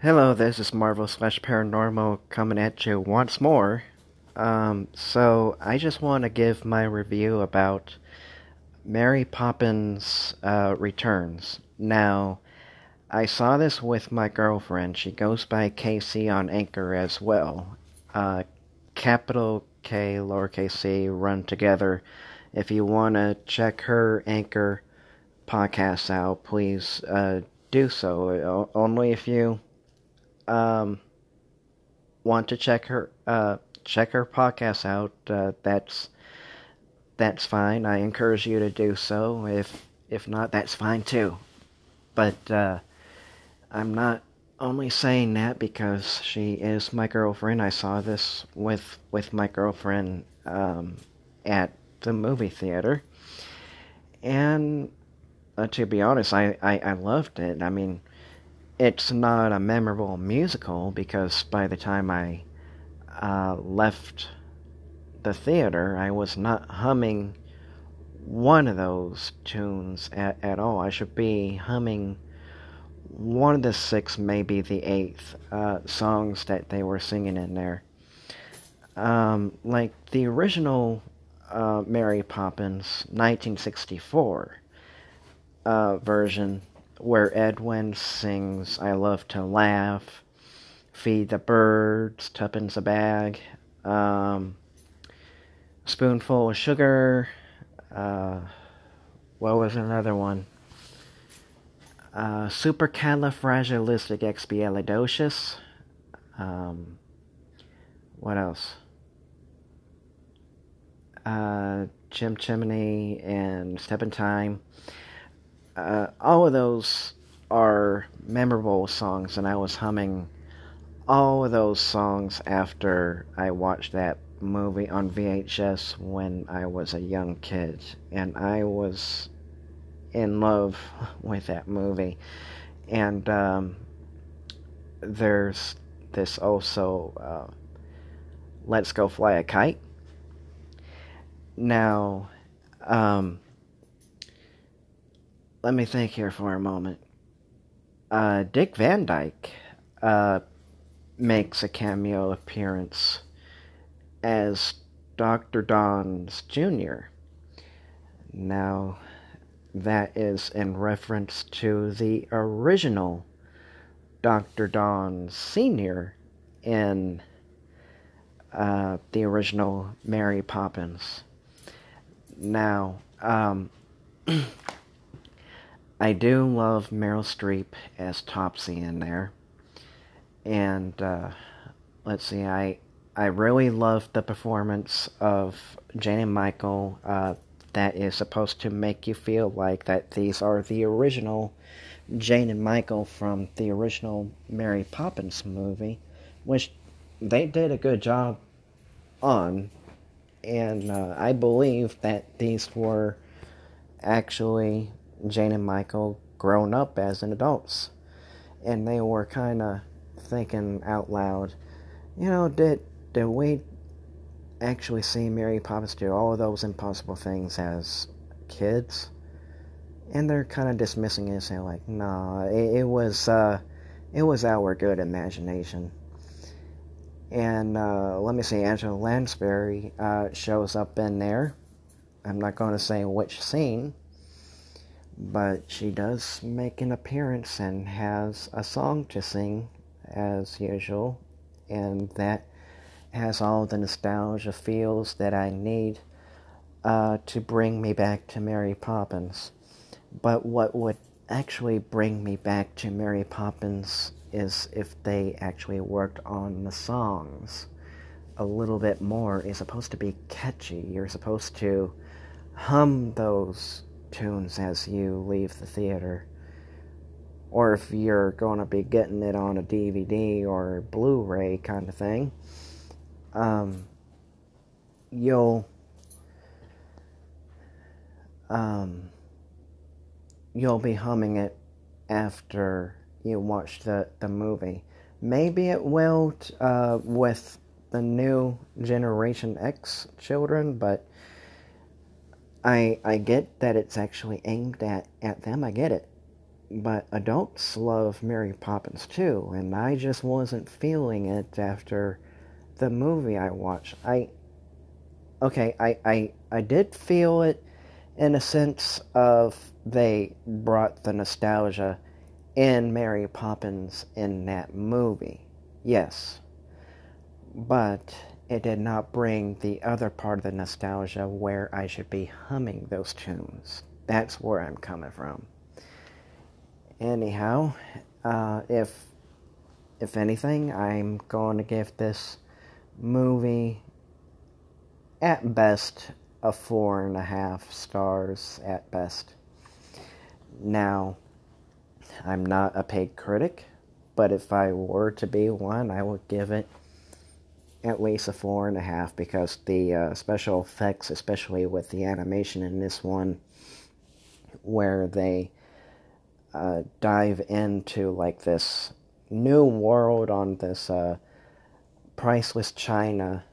Hello, this is Marvel slash Paranormal coming at you once more. Um, so I just want to give my review about Mary Poppins uh, Returns. Now, I saw this with my girlfriend. She goes by KC on Anchor as well. Uh, capital K, lowercase c, run together. If you want to check her Anchor podcast out, please uh, do so. Only if you um, want to check her uh, check her podcast out, uh, that's that's fine. I encourage you to do so. If if not, that's fine too. But uh, I'm not only saying that because she is my girlfriend. I saw this with with my girlfriend um, at the movie theater, and uh, to be honest, I, I I loved it. I mean it's not a memorable musical because by the time I uh, left the theater, I was not humming one of those tunes at, at all. I should be humming one of the six, maybe the eighth uh, songs that they were singing in there. Um, like the original uh, Mary Poppins 1964 uh, version where Ed Wynn sings I Love to Laugh, Feed the Birds, Tuppence a Bag, um, Spoonful of Sugar, uh, what was another one? Uh, Supercalifragilisticexpialidocious. Um, what else? Uh, Chim Chimney and Step in Time uh, all of those are memorable songs, and I was humming all of those songs after I watched that movie on VHS when I was a young kid, and I was in love with that movie. And um, there's this also uh, Let's Go Fly a Kite. Now, um, let me think here for a moment. Uh, Dick Van Dyke uh, makes a cameo appearance as Dr. Dawes Jr. Now, that is in reference to the original Dr. Don Sr. in uh, the original Mary Poppins. Now, um, I do love Meryl Streep as Topsy in there. And uh, let's see, I I really love the performance of Jane and Michael. Uh, that is supposed to make you feel like that these are the original Jane and Michael from the original Mary Poppins movie, which they did a good job on. And uh, I believe that these were actually Jane and Michael grown up as an adults. And they were kind of thinking out loud, you know, did, did we actually see Mary Poppins do all those impossible things as kids? And they're kind of dismissing it, saying like, nah, it, it was, uh, it was our good imagination. And uh, let me see, Angela Lansbury uh, shows up in there. I'm not going to say which scene, but she does make an appearance and has a song to sing as usual, and that has all the nostalgia feels that I need uh, to bring me back to Mary Poppins. But what would actually bring me back to Mary Poppins is if they actually worked on the songs a little bit more. is supposed to be catchy. You're supposed to hum those tunes as you leave the theater. Or if you're going to be getting it on a DVD or Blu ray kind of thing, um, you'll. Um, you'll be humming it after you watch the, the movie. Maybe it will uh, with the new Generation X children, but I I get that it's actually aimed at, at them. I get it. but adults love Mary Poppins too, and I just wasn't feeling it after the movie I watched. I okay, I I I did feel it in a sense of they brought the nostalgia in Mary Poppins in that movie. Yes. But it did not bring the other part of the nostalgia where I should be humming those tunes. That's where I'm coming from. Anyhow, uh, if if anything, I'm going to give this movie at best a four and a half stars at best. Now, I'm not a paid critic, but if I were to be one, I would give it at least a four and a half because the uh, special effects, especially with the animation in this one, where they uh, dive into like this new world on this uh, priceless china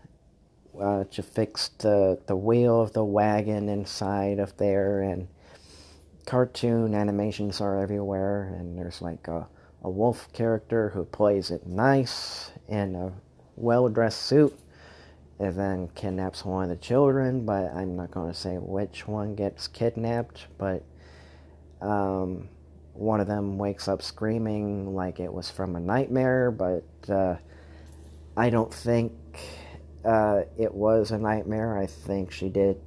uh, to fix the, the wheel of the wagon inside of there and cartoon animations are everywhere and there's like a, a wolf character who plays it nice in a well-dressed suit and then kidnaps one of the children but i'm not going to say which one gets kidnapped but um, one of them wakes up screaming like it was from a nightmare but uh, i don't think uh, it was a nightmare i think she did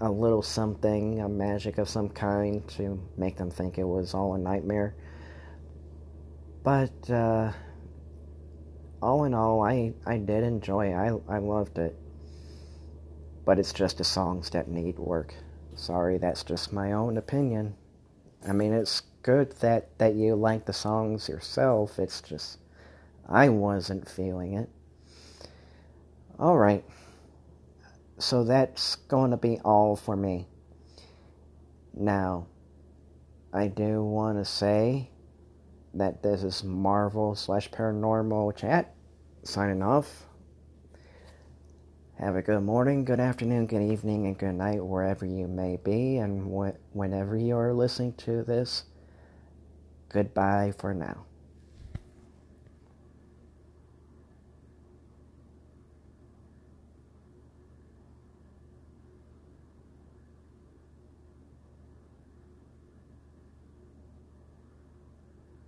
a little something, a magic of some kind to make them think it was all a nightmare. But uh, all in all, I, I did enjoy it. I, I loved it. But it's just the songs that need work. Sorry, that's just my own opinion. I mean, it's good that, that you like the songs yourself. It's just, I wasn't feeling it. Alright so that's going to be all for me. Now, I do want to say that this is Marvel slash Paranormal Chat signing off. Have a good morning, good afternoon, good evening, and good night wherever you may be, and wh- whenever you are listening to this. Goodbye for now.